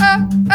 uh.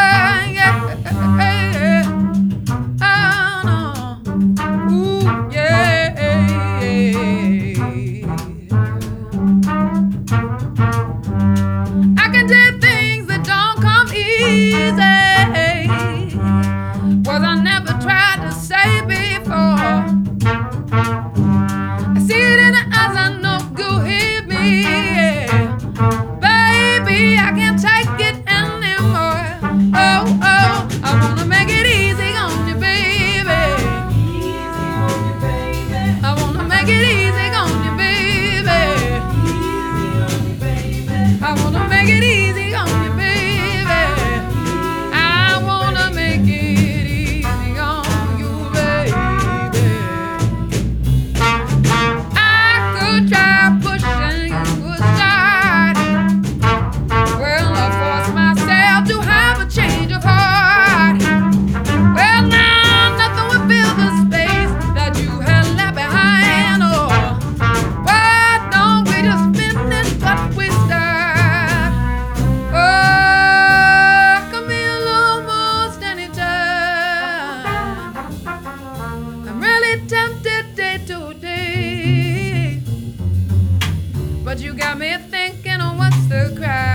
I get it. But you got me thinking on what's the crime.